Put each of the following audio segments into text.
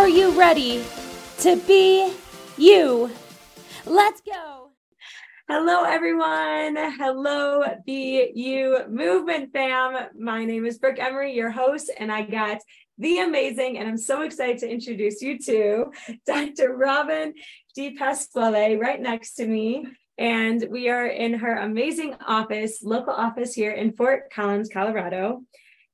Are you ready to be you? Let's go. Hello, everyone. Hello, Be You Movement fam. My name is Brooke Emery, your host, and I got the amazing, and I'm so excited to introduce you to Dr. Robin DiPasquale right next to me. And we are in her amazing office, local office here in Fort Collins, Colorado.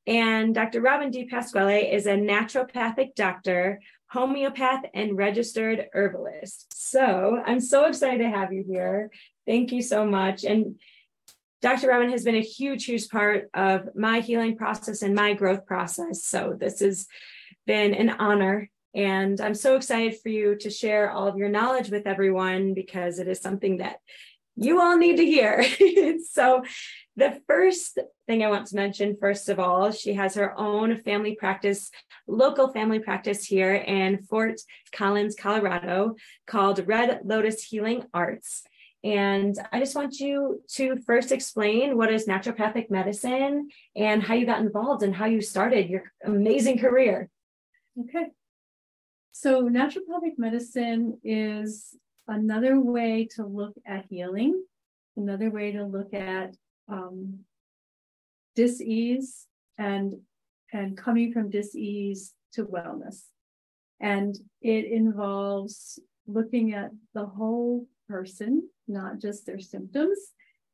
And Dr. Robin DiPasquale is a naturopathic doctor, homeopath, and registered herbalist. So I'm so excited to have you here. Thank you so much. And Dr. Robin has been a huge, huge part of my healing process and my growth process. So this has been an honor. And I'm so excited for you to share all of your knowledge with everyone because it is something that you all need to hear. so the first thing I want to mention, first of all, she has her own family practice, local family practice here in Fort Collins, Colorado, called Red Lotus Healing Arts. And I just want you to first explain what is naturopathic medicine and how you got involved and how you started your amazing career. Okay. So, naturopathic medicine is another way to look at healing, another way to look at um, dis-ease and and coming from dis-ease to wellness. And it involves looking at the whole person not just their symptoms.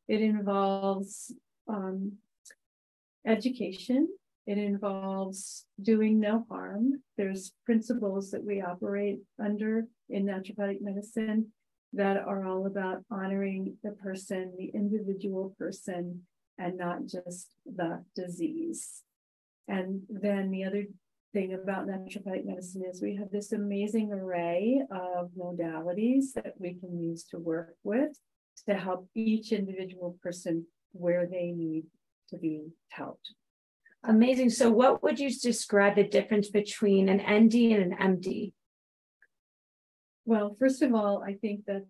It involves um, education. It involves doing no harm. There's principles that we operate under in naturopathic medicine that are all about honoring the person, the individual person, and not just the disease. And then the other thing about naturopathic medicine is we have this amazing array of modalities that we can use to work with to help each individual person where they need to be helped. Amazing. So, what would you describe the difference between an ND and an MD? Well, first of all, I think that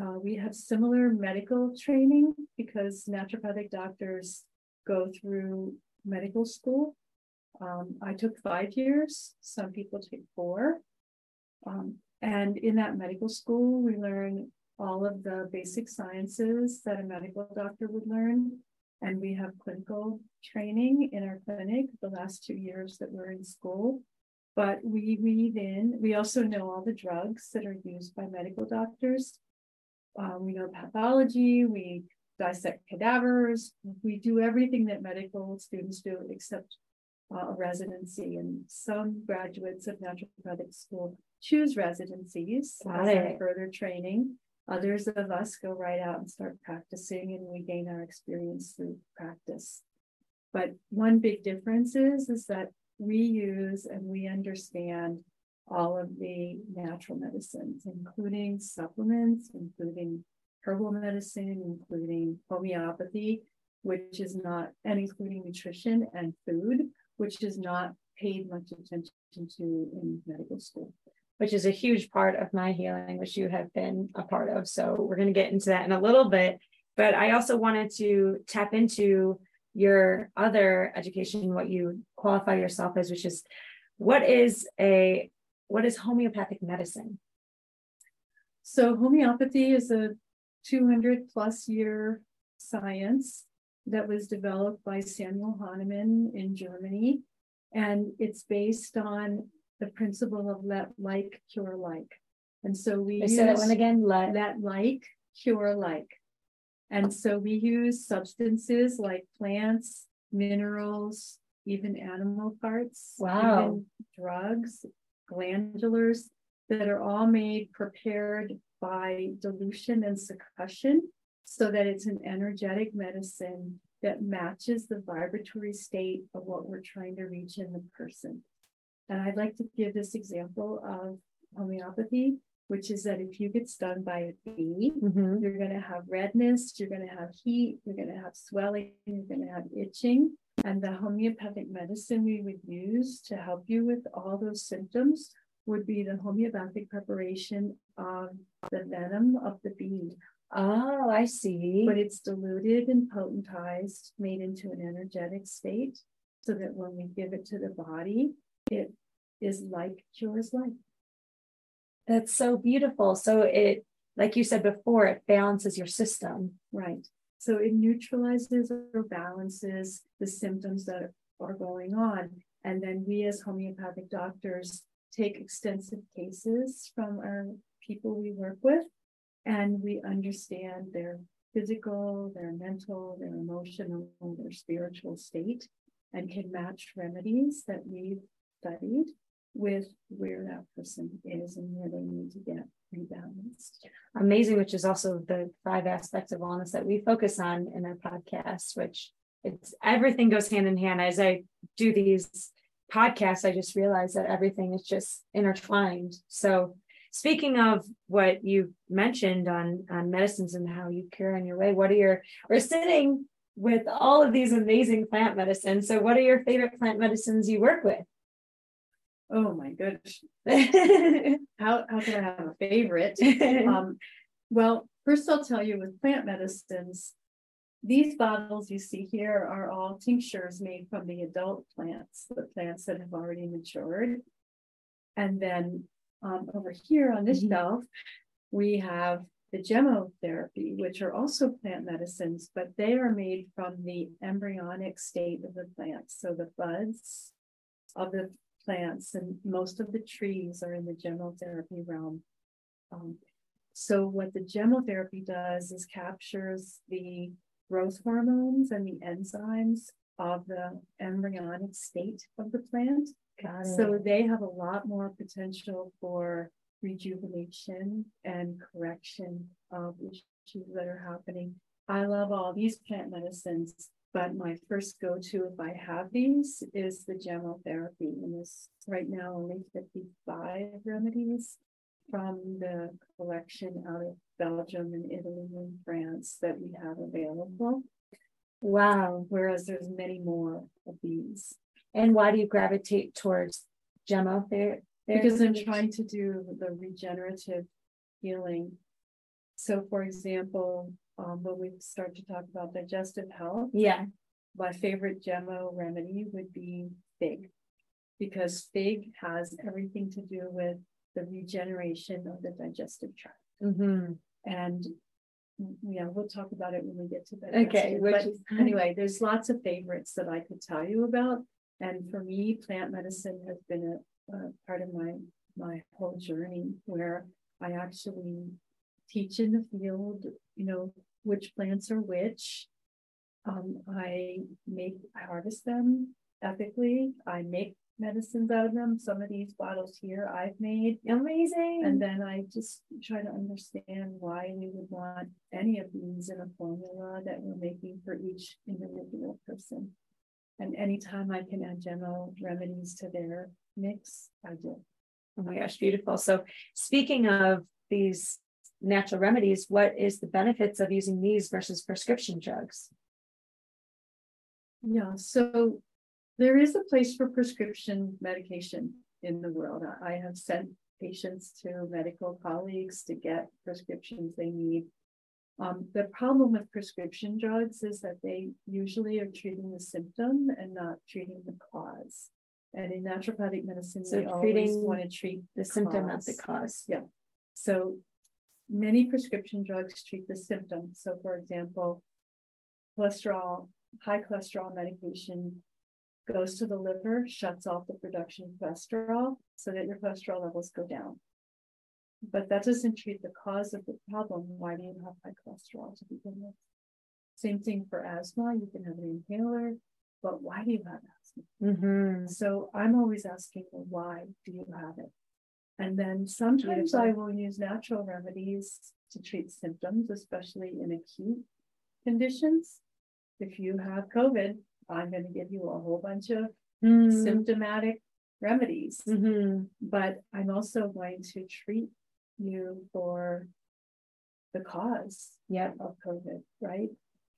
uh, we have similar medical training because naturopathic doctors go through medical school. Um, I took five years, some people take four. Um, and in that medical school, we learn all of the basic sciences that a medical doctor would learn. And we have clinical training in our clinic the last two years that we're in school. But we weave in, we also know all the drugs that are used by medical doctors. Um, we know pathology, we dissect cadavers, we do everything that medical students do except uh, a residency. And some graduates of naturopathic school choose residencies as further training. Others of us go right out and start practicing, and we gain our experience through practice. But one big difference is, is that we use and we understand all of the natural medicines, including supplements, including herbal medicine, including homeopathy, which is not, and including nutrition and food, which is not paid much attention to in medical school. Which is a huge part of my healing, which you have been a part of. So we're going to get into that in a little bit. But I also wanted to tap into your other education, what you qualify yourself as, which is what is a what is homeopathic medicine? So homeopathy is a 200 plus year science that was developed by Samuel Hahnemann in Germany. And it's based on the principle of let like cure like. And so we I say that one again, let. let like cure like. And so we use substances like plants, minerals, even animal parts, wow. even drugs, glandulars that are all made prepared by dilution and succussion so that it's an energetic medicine that matches the vibratory state of what we're trying to reach in the person. And I'd like to give this example of homeopathy which is that if you get stung by a bee, mm-hmm. you're going to have redness, you're going to have heat, you're going to have swelling, you're going to have itching. And the homeopathic medicine we would use to help you with all those symptoms would be the homeopathic preparation of the venom of the bee. Oh, I see. But it's diluted and potentized, made into an energetic state, so that when we give it to the body, it is like cures like. That's so beautiful. So it, like you said before, it balances your system. Right. So it neutralizes or balances the symptoms that are going on. And then we, as homeopathic doctors, take extensive cases from our people we work with, and we understand their physical, their mental, their emotional, their spiritual state, and can match remedies that we've studied with where that person is and where they need to get rebalanced. Amazing, which is also the five aspects of wellness that we focus on in our podcast, which it's everything goes hand in hand. As I do these podcasts, I just realize that everything is just intertwined. So speaking of what you mentioned on on medicines and how you cure on your way, what are your we're sitting with all of these amazing plant medicines. So what are your favorite plant medicines you work with? Oh my goodness. how, how can I have a favorite? Um, well, first I'll tell you with plant medicines, these bottles you see here are all tinctures made from the adult plants, the plants that have already matured. And then um, over here on this mm-hmm. shelf, we have the gemmotherapy, which are also plant medicines, but they are made from the embryonic state of the plant. So the buds of the plants and most of the trees are in the gemmotherapy realm. Um, so what the gemmotherapy does is captures the growth hormones and the enzymes of the embryonic state of the plant. So they have a lot more potential for rejuvenation and correction of issues that are happening. I love all these plant medicines but my first go-to if I have these is the gemmotherapy. And there's right now only 55 remedies from the collection out of Belgium and Italy and France that we have available. Wow. Whereas there's many more of these. And why do you gravitate towards gemmotherapy? Because I'm trying to do the regenerative healing. So, for example, um, when we start to talk about digestive health, yeah, my favorite gemmo remedy would be fig, because fig has everything to do with the regeneration of the digestive tract. Mm-hmm. And yeah, we'll talk about it when we get to that. Okay. But is- anyway, there's lots of favorites that I could tell you about. And for me, plant medicine has been a, a part of my my whole journey where I actually teach in the field, you know, which plants are which. Um, I make, I harvest them ethically. I make medicines out of them. Some of these bottles here I've made. Amazing. And then I just try to understand why we would want any of these in a formula that we're making for each individual person. And anytime I can add gemmo remedies to their mix, I do. Oh my gosh, beautiful. So speaking of these natural remedies, what is the benefits of using these versus prescription drugs? Yeah, so there is a place for prescription medication in the world. I have sent patients to medical colleagues to get prescriptions they need. Um, the problem with prescription drugs is that they usually are treating the symptom and not treating the cause. And in naturopathic medicine, so we always want to treat the, the symptom, not the cause. Yeah. So many prescription drugs treat the symptom. So, for example, cholesterol, high cholesterol medication goes to the liver, shuts off the production of cholesterol so that your cholesterol levels go down. But that doesn't treat the cause of the problem. Why do you have high cholesterol to begin with? Same thing for asthma. You can have an inhaler, but why do you have asthma? Mm-hmm. So I'm always asking, well, why do you have it? And then sometimes I will use natural remedies to treat symptoms, especially in acute conditions. If you have COVID, I'm going to give you a whole bunch of mm. symptomatic remedies. Mm-hmm. But I'm also going to treat you for the cause yep. of COVID, right?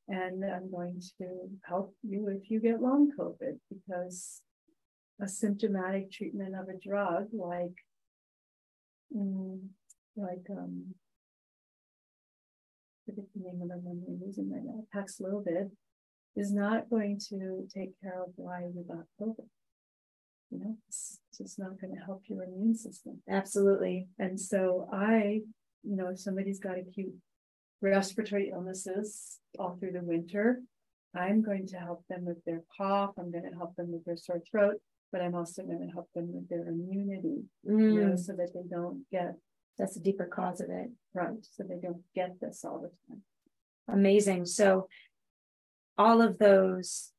And I'm going to help you if you get long COVID because a symptomatic treatment of a drug like mm, like um forget the name of the one we're using right now, Paxlovid, is not going to take care of why we got COVID. You know, it's just not going to help your immune system. Absolutely. And so I, you know, if somebody's got acute respiratory illnesses all through the winter, I'm going to help them with their cough. I'm going to help them with their sore throat, but I'm also going to help them with their immunity, mm. you know, mm. so that they don't get. That's a deeper cause of it. Right. So they don't get this all the time. Amazing. So all of those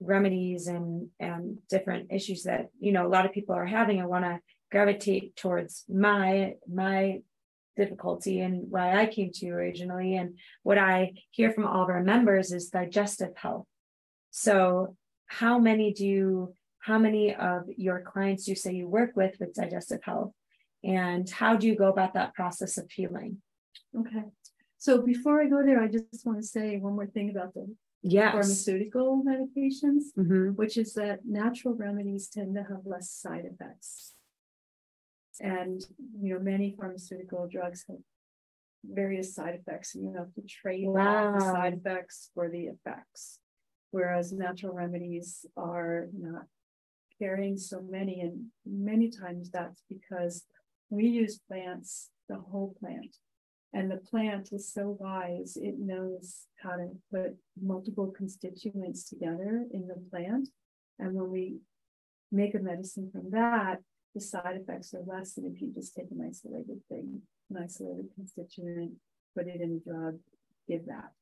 remedies and and different issues that you know a lot of people are having i want to gravitate towards my my difficulty and why i came to you originally and what i hear from all of our members is digestive health so how many do you how many of your clients do you say you work with with digestive health and how do you go about that process of healing okay so before i go there i just want to say one more thing about the yes. pharmaceutical medications, mm-hmm. which is that natural remedies tend to have less side effects. And you know, many pharmaceutical drugs have various side effects, and you have to trade wow. the side effects for the effects. Whereas natural remedies are not carrying so many, and many times that's because we use plants, the whole plant, and the plant is so wise, it knows how to put multiple constituents together in the plant. And when we make a medicine from that, the side effects are less than if you just take an isolated thing, an isolated constituent, put it in a drug, give that.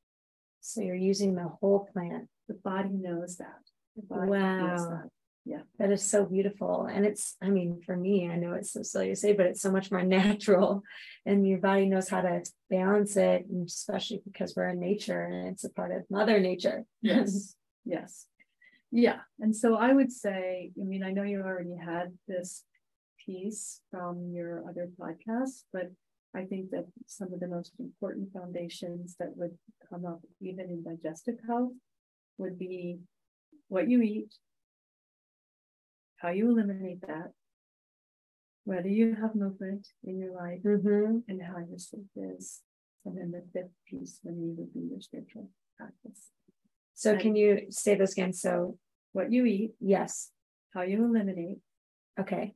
So you're using the whole plant. The body knows that. wow. That. Yeah. That is so beautiful. And it's, I mean, for me, I know it's so silly to say, but it's so much more natural. And your body knows how to balance it, especially because we're in nature and it's a part of Mother Nature. Yes. yes. Yeah. And so I would say, I mean, I know you already had this piece from your other podcast, but I think that some of the most important foundations that would come up even in digestive health would be what you eat, how you eliminate that, whether you have movement in your life, mm-hmm. and how your sleep is. And then the fifth piece for me would be your spiritual practice. So, and can you say this again? So, what you eat, yes, how you eliminate, okay,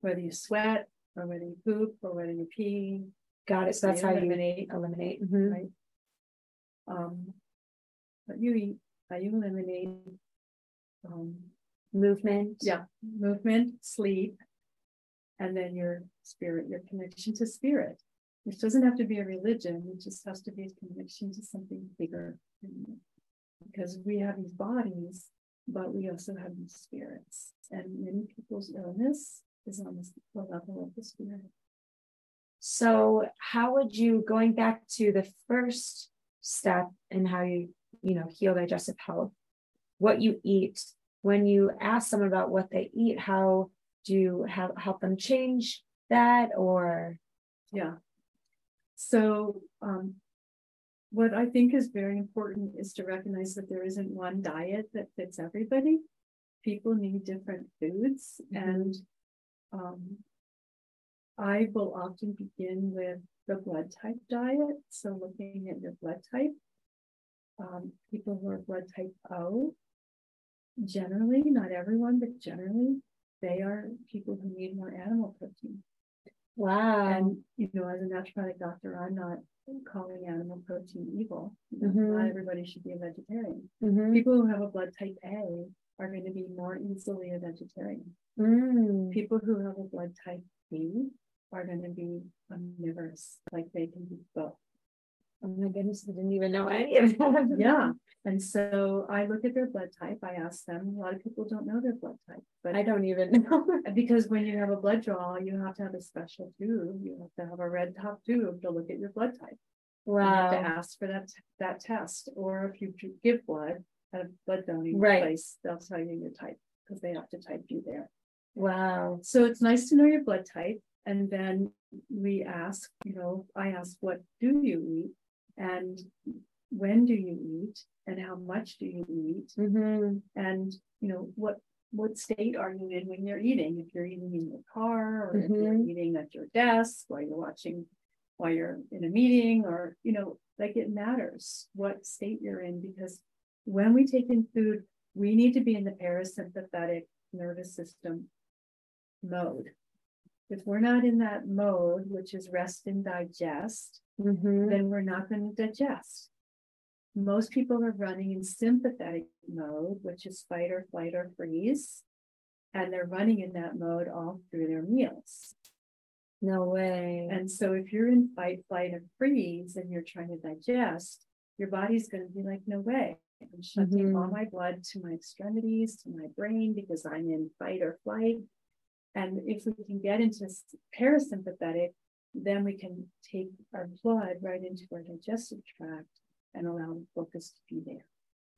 whether you sweat or whether you poop or whether you pee. Got it. So that's how eliminate. you eliminate, mm-hmm. right? Um, what you eat, how you eliminate, um, movement. Yeah, movement, sleep, and then your spirit, your connection to spirit, which doesn't have to be a religion, it just has to be a connection to something bigger. Because we have these bodies, but we also have these spirits. And many people's illness is on the level of the spirit. So, how would you, going back to the first step in how you, you know, heal digestive health, what you eat when you ask someone about what they eat, how do you have, help them change that or? Yeah. So, um, what I think is very important is to recognize that there isn't one diet that fits everybody. People need different foods, mm-hmm. and um, I will often begin with the blood type diet. So, looking at your blood type, um, people who are blood type O generally, not everyone, but generally, they are people who need more animal protein. Wow. And, you know, as a naturopathic doctor, I'm not calling animal protein evil. mm-hmm. Not everybody should be a vegetarian. Mm-hmm. People who have a blood type A are going to be more easily a vegetarian. Mm. People who have a blood type B are going to be omnivorous, like they can be both. Oh my goodness, I didn't even know any of that. yeah. And so I look at their blood type. I ask them. A lot of people don't know their blood type, but I don't even know because when you have a blood draw, you have to have a special tube. You have to have a red top tube to look at your blood type. Wow. You have to ask for that that test, or if you give blood at a blood donating right. place, they'll tell you your type because they have to type you there. Wow. So it's nice to know your blood type, and then we ask. You know, I ask, what do you eat? And when do you eat and how much do you eat mm-hmm. and you know what what state are you in when you're eating if you're eating in your car or mm-hmm. if you're mm-hmm. eating at your desk while you're watching while you're in a meeting or you know like it matters what state you're in because when we take in food we need to be in the parasympathetic nervous system mode. If we're not in that mode, which is rest and digest, mm-hmm. then we're not going to digest. Most people are running in sympathetic mode, which is fight or flight or freeze. And they're running in that mode all through their meals. No way. And so if you're in fight, flight, or freeze and you're trying to digest, your body's going to be like, no way. I'm shutting mm-hmm. all my blood to my extremities, to my brain, because I'm in fight or flight. And if we can get into parasympathetic, then we can take our blood right into our digestive tract and allow the focus to be there.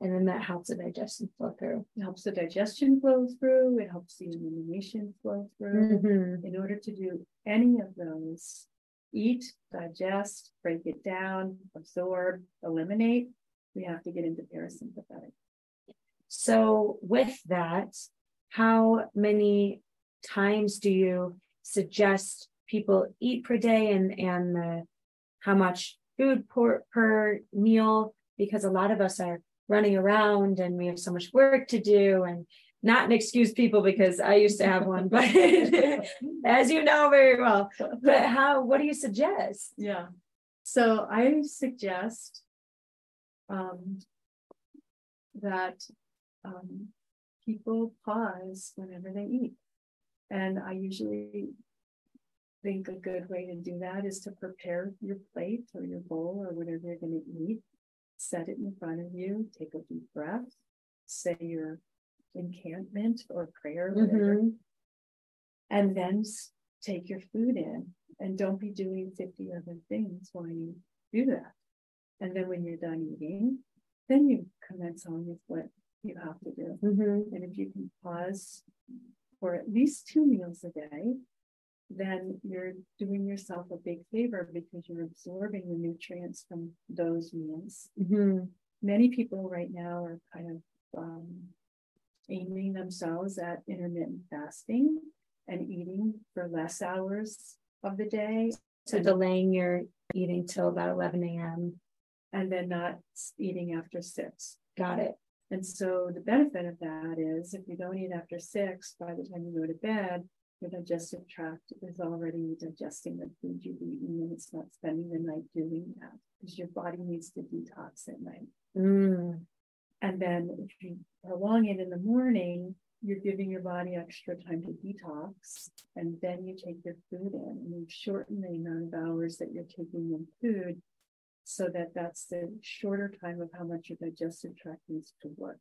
And then that helps the digestion flow through. It helps the digestion flow through. It helps the elimination flow through. Mm-hmm. In order to do any of those, eat, digest, break it down, absorb, eliminate, we have to get into parasympathetic. So, with that, how many times do you suggest people eat per day and, and the, how much food per, per meal? Because a lot of us are running around and we have so much work to do and not an excuse people because I used to have one, but as you know very well. But how what do you suggest? Yeah. So I suggest um, that um, people pause whenever they eat. And I usually think a good way to do that is to prepare your plate or your bowl or whatever you're going to eat set it in front of you, take a deep breath, say your encampment or prayer, whatever, mm-hmm. and then take your food in. And don't be doing 50 other things while you do that. And then when you're done eating, then you commence on with what you have to do. Mm-hmm. And if you can pause for at least two meals a day, then you're doing yourself a big favor because you're absorbing the nutrients from those meals. Mm-hmm. Many people right now are kind of um, aiming themselves at intermittent fasting and eating for less hours of the day. So delaying your eating till about 11 a.m. And then not eating after six. Got it. And so the benefit of that is if you don't eat after six, by the time you go to bed, your digestive tract is already digesting the food you've eaten and it's not spending the night doing that because your body needs to detox at night. Mm. And then if you prolong it in the morning, you're giving your body extra time to detox. And then you take your food in and you shorten the amount of hours that you're taking in food so that that's the shorter time of how much your digestive tract needs to work.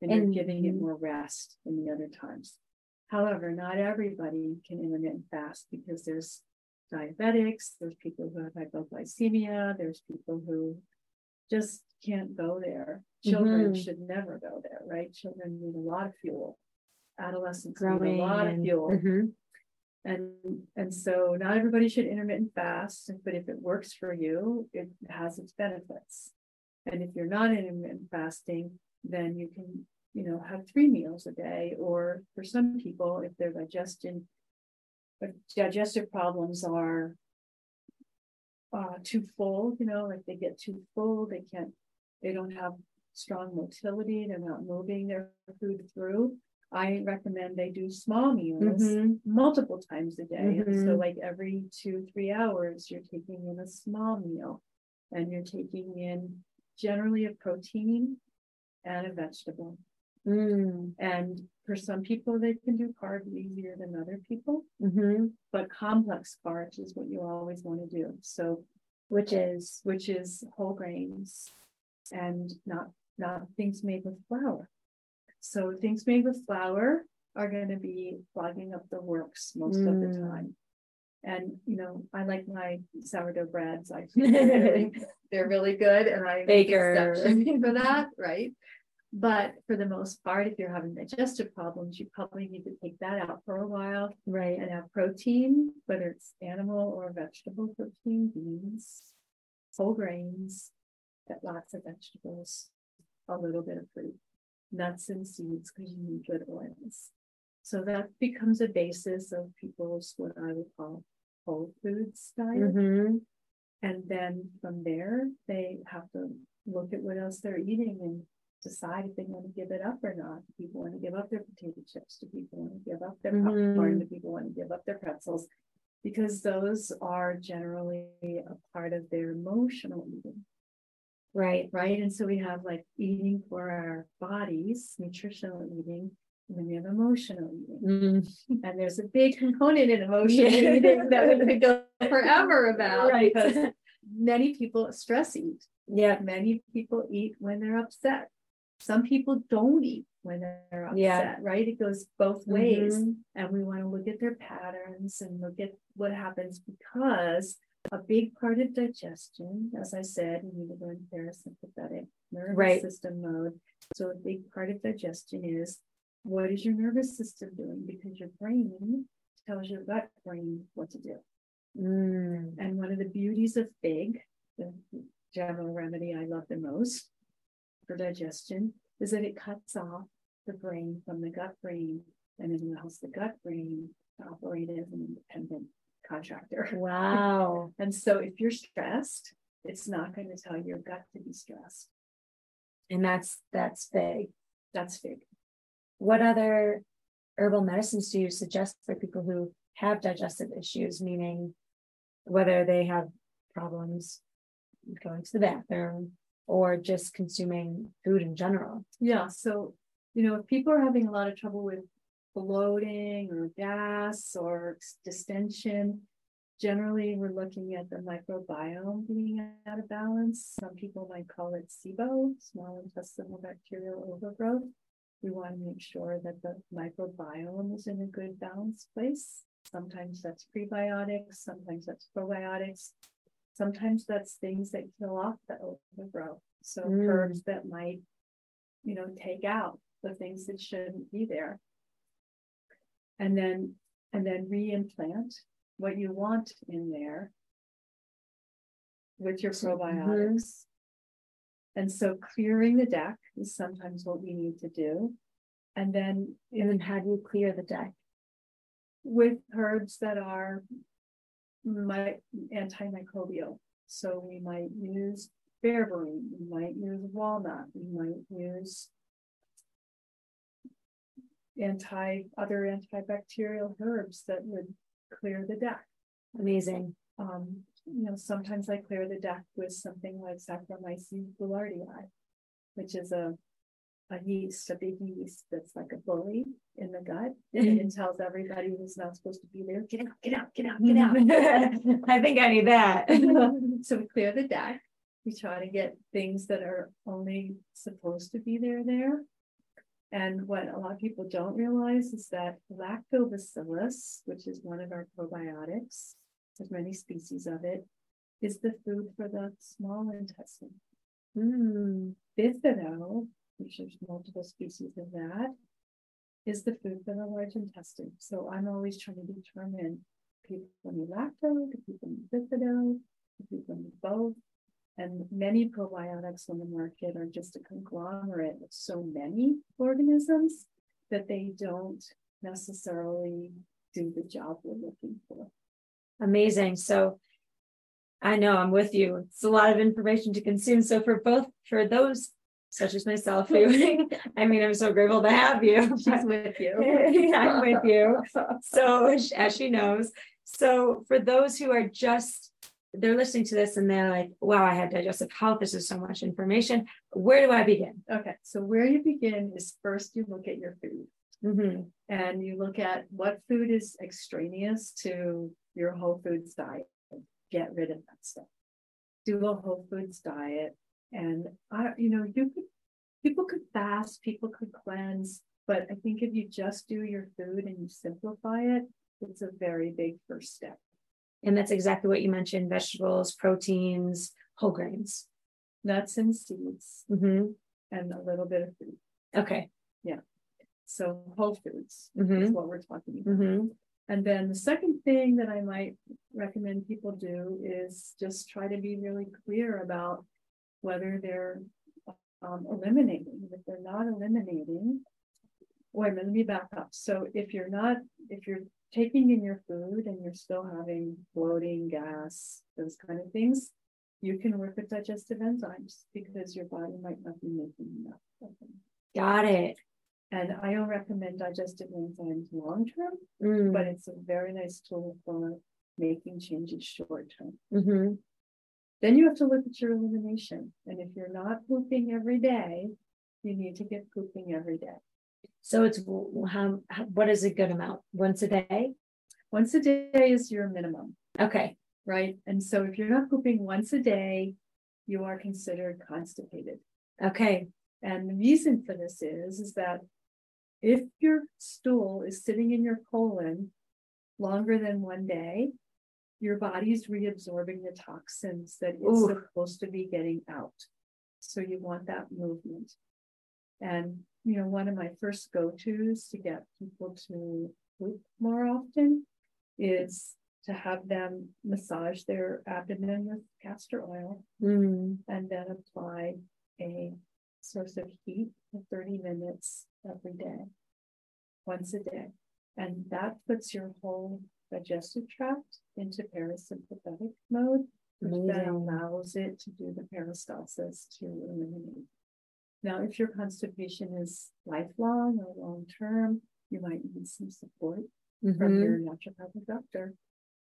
And, and you're giving it more rest than the other times. However, not everybody can intermittent fast because there's diabetics, there's people who have hypoglycemia, there's people who just can't go there. Children mm-hmm. should never go there, right? Children need a lot of fuel. Adolescents Growing need a lot of fuel. Mm-hmm. And and so not everybody should intermittent fast, but if it works for you, it has its benefits. And if you're not intermittent fasting, then you can you know, have three meals a day, or for some people, if their digestion digestive problems are uh, too full, you know, if they get too full, they can't, they don't have strong motility, they're not moving their food through. I recommend they do small meals mm-hmm. multiple times a day. Mm-hmm. So, like every two, three hours, you're taking in a small meal and you're taking in generally a protein and a vegetable. Mm. And for some people, they can do carbs easier than other people. Mm-hmm. But complex carbs is what you always want to do. So, which is which is whole grains and not not things made with flour. So things made with flour are going to be clogging up the works most mm. of the mm. time. And you know, I like my sourdough breads. I think they're, they're really good, and I make baker for that, right? But for the most part, if you're having digestive problems, you probably need to take that out for a while. Right. And have protein, whether it's animal or vegetable protein, beans, whole grains, get lots of vegetables, a little bit of fruit, nuts and seeds, because you need good oils. So that becomes a basis of people's what I would call whole foods diet. Mm-hmm. And then from there, they have to look at what else they're eating and decide if they want to give it up or not. Do people want to give up their potato chips? Do people want to give up their popcorn? Mm-hmm. Do people want to give up their pretzels? Because those are generally a part of their emotional eating. Right. Right. And so we have like eating for our bodies, nutritional eating, and then we have emotional eating. Mm. And there's a big component in emotional yeah. eating that we could go forever about right. because many people stress eat. Yeah. Many people eat when they're upset. Some people don't eat when they're upset, yeah. right? It goes both ways. Mm-hmm. And we want to look at their patterns and look at what happens because a big part of digestion, as I said, you need to learn parasympathetic nervous right. system mode. So a big part of digestion is what is your nervous system doing? Because your brain tells your gut brain what to do. Mm. And one of the beauties of FIG, the gemmo remedy I love the most for digestion, is that it cuts off the brain from the gut brain and it allows the gut brain to operate as an independent contractor. Wow. and so if you're stressed, it's not going to tell your gut to be stressed. And that's that's big. That's big. What other herbal medicines do you suggest for people who have digestive issues, meaning whether they have problems going to the bathroom or just consuming food in general? Yeah. So, you know, if people are having a lot of trouble with bloating or gas or distension. Generally, we're looking at the microbiome being out of balance. Some people might call it SIBO, small intestinal bacterial overgrowth. We want to make sure that the microbiome is in a good balanced place. Sometimes that's prebiotics, sometimes that's probiotics, sometimes that's things that kill off the overgrowth. So mm. herbs that might, you know, take out the things that shouldn't be there and then and then reimplant what you want in there with your probiotics. Mm-hmm. And so clearing the deck is sometimes what we need to do. And then and then how do you clear the deck? With herbs that are my, antimicrobial. So we might use berberine, we might use walnut, we might use anti other antibacterial herbs that would clear the deck. Amazing. Um, you know, sometimes I clear the deck with something like Saccharomyces boulardii, which is a a yeast, a big yeast that's like a bully in the gut. Mm-hmm. And it tells everybody who's not supposed to be there, get out, get out, get out, get out. I think I need that. so we clear the deck. We try to get things that are only supposed to be there there. And what a lot of people don't realize is that lactobacillus, which is one of our probiotics, there's many species of it, is the food for the small intestine. Mm. Bifido, which there's multiple species of that, is the food for the large intestine. So I'm always trying to determine people need lacto, do people need bifido, do people need both. And many probiotics on the market are just a conglomerate of so many organisms that they don't necessarily do the job we're looking for. Amazing. So I know I'm with you. It's a lot of information to consume. So for both for those such as myself who I mean I'm so grateful to have you. She's with you. I'm with you. So as she knows. So for those who are just they're listening to this and they're like, wow, I had digestive health. This is so much information. Where do I begin? Okay. So, where you begin is first you look at your food mm-hmm. and you look at what food is extraneous to your whole foods diet. Get rid of that stuff. Do a whole foods diet. And, I, you know, you could, people could fast, people could cleanse, but I think if you just do your food and you simplify it, it's a very big first step. And that's exactly what you mentioned vegetables, proteins, whole grains, nuts and seeds, mm-hmm. and a little bit of food. Okay. Yeah. So whole foods mm-hmm. is what we're talking about. Mm-hmm. And then the second thing that I might recommend people do is just try to be really clear about whether they're um, eliminating. If they're not eliminating, wait, let me back up. So if you're not, if you're taking in your food and you're still having bloating, gas, those kind of things, you can work with digestive enzymes because your body might not be making enough of them. Got it. And I don't recommend digestive enzymes long term, Mm, but it's a very nice tool for making changes short term. mhm. Then you have to look at your elimination. And if you're not pooping every day, you need to get pooping every day. So it's how, what is a good amount? Once a day? Once a day is your minimum, Okay. right? And so if you're not pooping once a day, you are considered constipated. Okay. And the reason for this is, is that if your stool is sitting in your colon longer than one day, your body's reabsorbing the toxins that it's Ooh. supposed to be getting out. So you want that movement. And, you know, one of my first go-tos to get people to poop more often is to have them massage their abdomen with castor oil Mm, and then apply a source of heat for 30 minutes every day, once a day. And that puts your whole digestive tract into parasympathetic mode, which then allows it to do the peristalsis to eliminate. Now, if your constipation is lifelong or long term, you might need some support from Mhm. your naturopathic doctor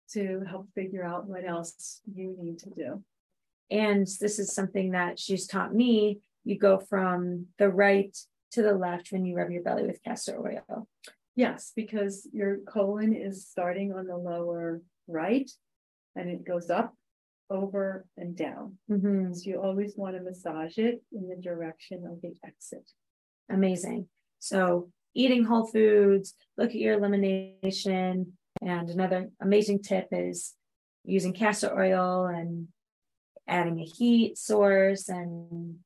to help figure out what else you need to do. And this is something that she's taught me. You go from the right to the left when you rub your belly with castor oil. Yes, because your colon is starting on the lower right and it goes up, over, and down. Mhm. So you always want to massage it in the direction of the exit. Amazing. So eating whole foods, look at your elimination. And another amazing tip is using castor oil and adding a heat source and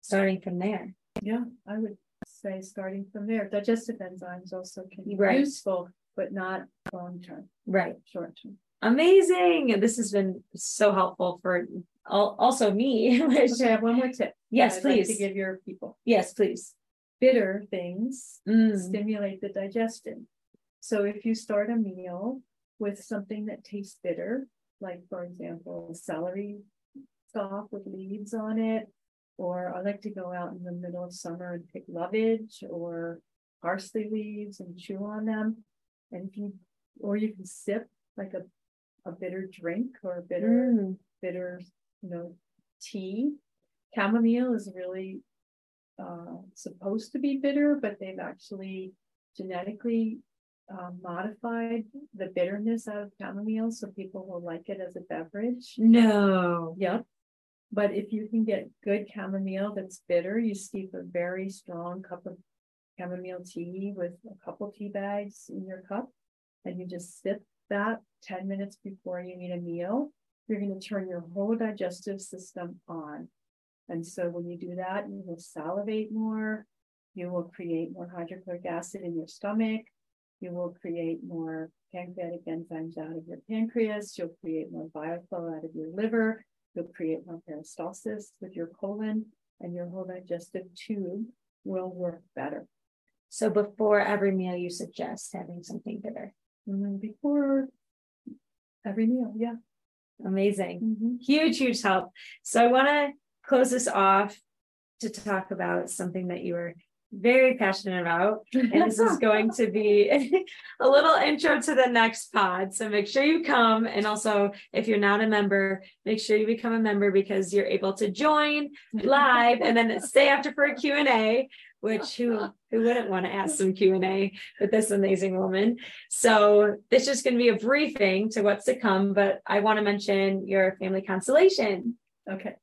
starting from there. Yeah, I would say starting from there. Digestive enzymes also can be Right. useful, but not long term, Right. short term. Amazing. This has been so helpful for al- also me. which- Okay, I have one more tip. yes, I'd like please. to give your people. yes, please. Bitter things Mm, stimulate the digestion. So if you start a meal with something that tastes bitter, like for example, celery stalk with leaves on it, or I like to go out in the middle of summer and pick lovage or parsley leaves and chew on them. And if you, or you can sip like a, a bitter drink or a bitter mm, bitter, you know, tea. Chamomile is really uh, supposed to be bitter, but they've actually genetically uh, modified the bitterness out of chamomile so people will like it as a beverage. no. Yep. But if you can get good chamomile that's bitter, you steep a very strong cup of chamomile tea with a couple tea bags in your cup, and you just sip that 10 minutes before you eat a meal. You're going to turn your whole digestive system on. And so when you do that, you will salivate more, you will create more hydrochloric acid in your stomach, you will create more pancreatic enzymes out of your pancreas, you'll create more bile flow out of your liver, You'll create more peristalsis with your colon and your whole digestive tube will work better. So before every meal, you suggest having something bitter. Then before every meal, yeah. Amazing. Mhm. Huge, huge help. So I want to close this off to talk about something that you were very passionate about. And this is going to be a little intro to the next pod. So make sure you come. And also, if you're not a member, make sure you become a member because you're able to join live and then stay after for a Q&A, which who who wouldn't want to ask some Q&A with this amazing woman. So this is going to be a briefing to what's to come, but I want to mention your family constellation. Okay,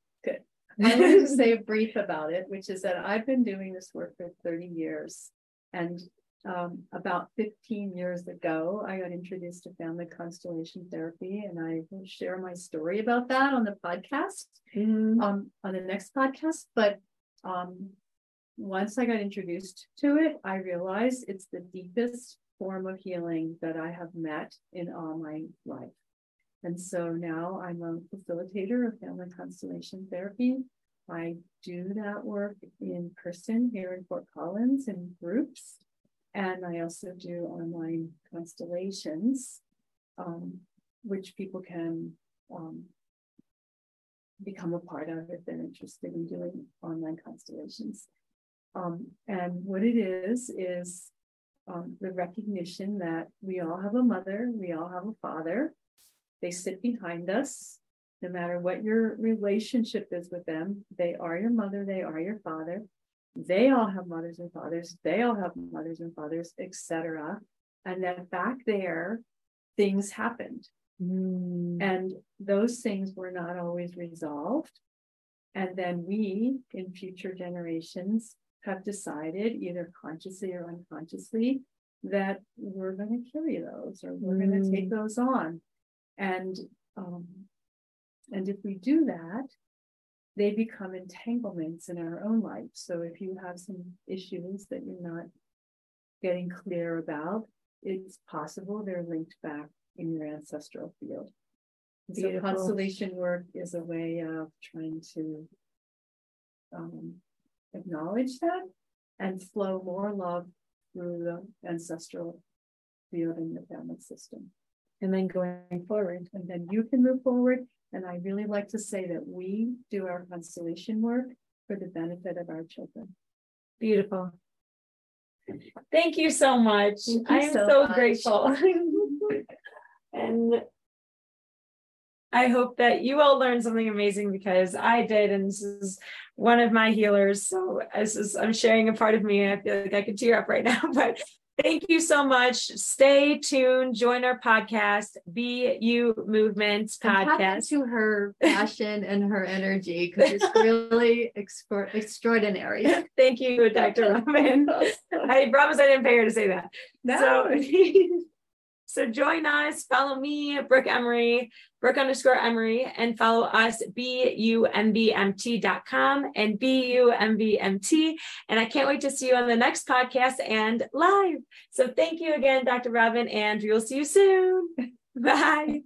good. I wanted to say a brief about it, which is that I've been doing this work for 30 years. And um, about 15 years ago, I got introduced to family constellation therapy, and I will share my story about that on the podcast. Mhm. um, on the next podcast, but um, once I got introduced to it, I realized it's the deepest form of healing that I have met in all my life. And so now I'm a facilitator of family constellation therapy. I do that work in person here in Fort Collins in groups. And I also do online constellations, um, which people can um, become a part of if they're interested in doing online constellations. Um, and what it is, is um, the recognition that we all have a mother, we all have a father. They sit behind us. No matter what your relationship is with them, they are your mother, they are your father. They all have mothers and fathers, they all have mothers and fathers, etc. And then back there, things happened. Mm. And those things were not always resolved. And then we, in future generations, have decided, either consciously or unconsciously, that we're going to carry those or we're mm. going to take those on. And um, and if we do that, they become entanglements in our own life. So if you have some issues that you're not getting clear about, it's possible they're linked back in your ancestral field. So constellation work is a way of trying to um, acknowledge that and flow more love through the ancestral field in the family system. And then going forward. And then you can move forward. And I really like to say that we do our constellation work for the benefit of our children. Beautiful. Thank you so much. You I am so, so grateful. and I hope that you all learned something amazing because I did, and this is one of my healers. So this is I'm sharing a part of me. I feel like I could tear up right now, but thank you so much. Stay tuned. Join our podcast, Be You Movements podcast. to her passion and her energy because it's really extra- extraordinary. thank you, Dr. Robin. I promise I didn't pay her to say that. No. So, so join us, follow me, Brooke Emery, Brooke underscore Emery, and follow us, beyoumvmt.com and beyoumvmt. And I can't wait to see you on the next podcast and live. So thank you again, Dr. Robin, and we'll see you soon. Bye.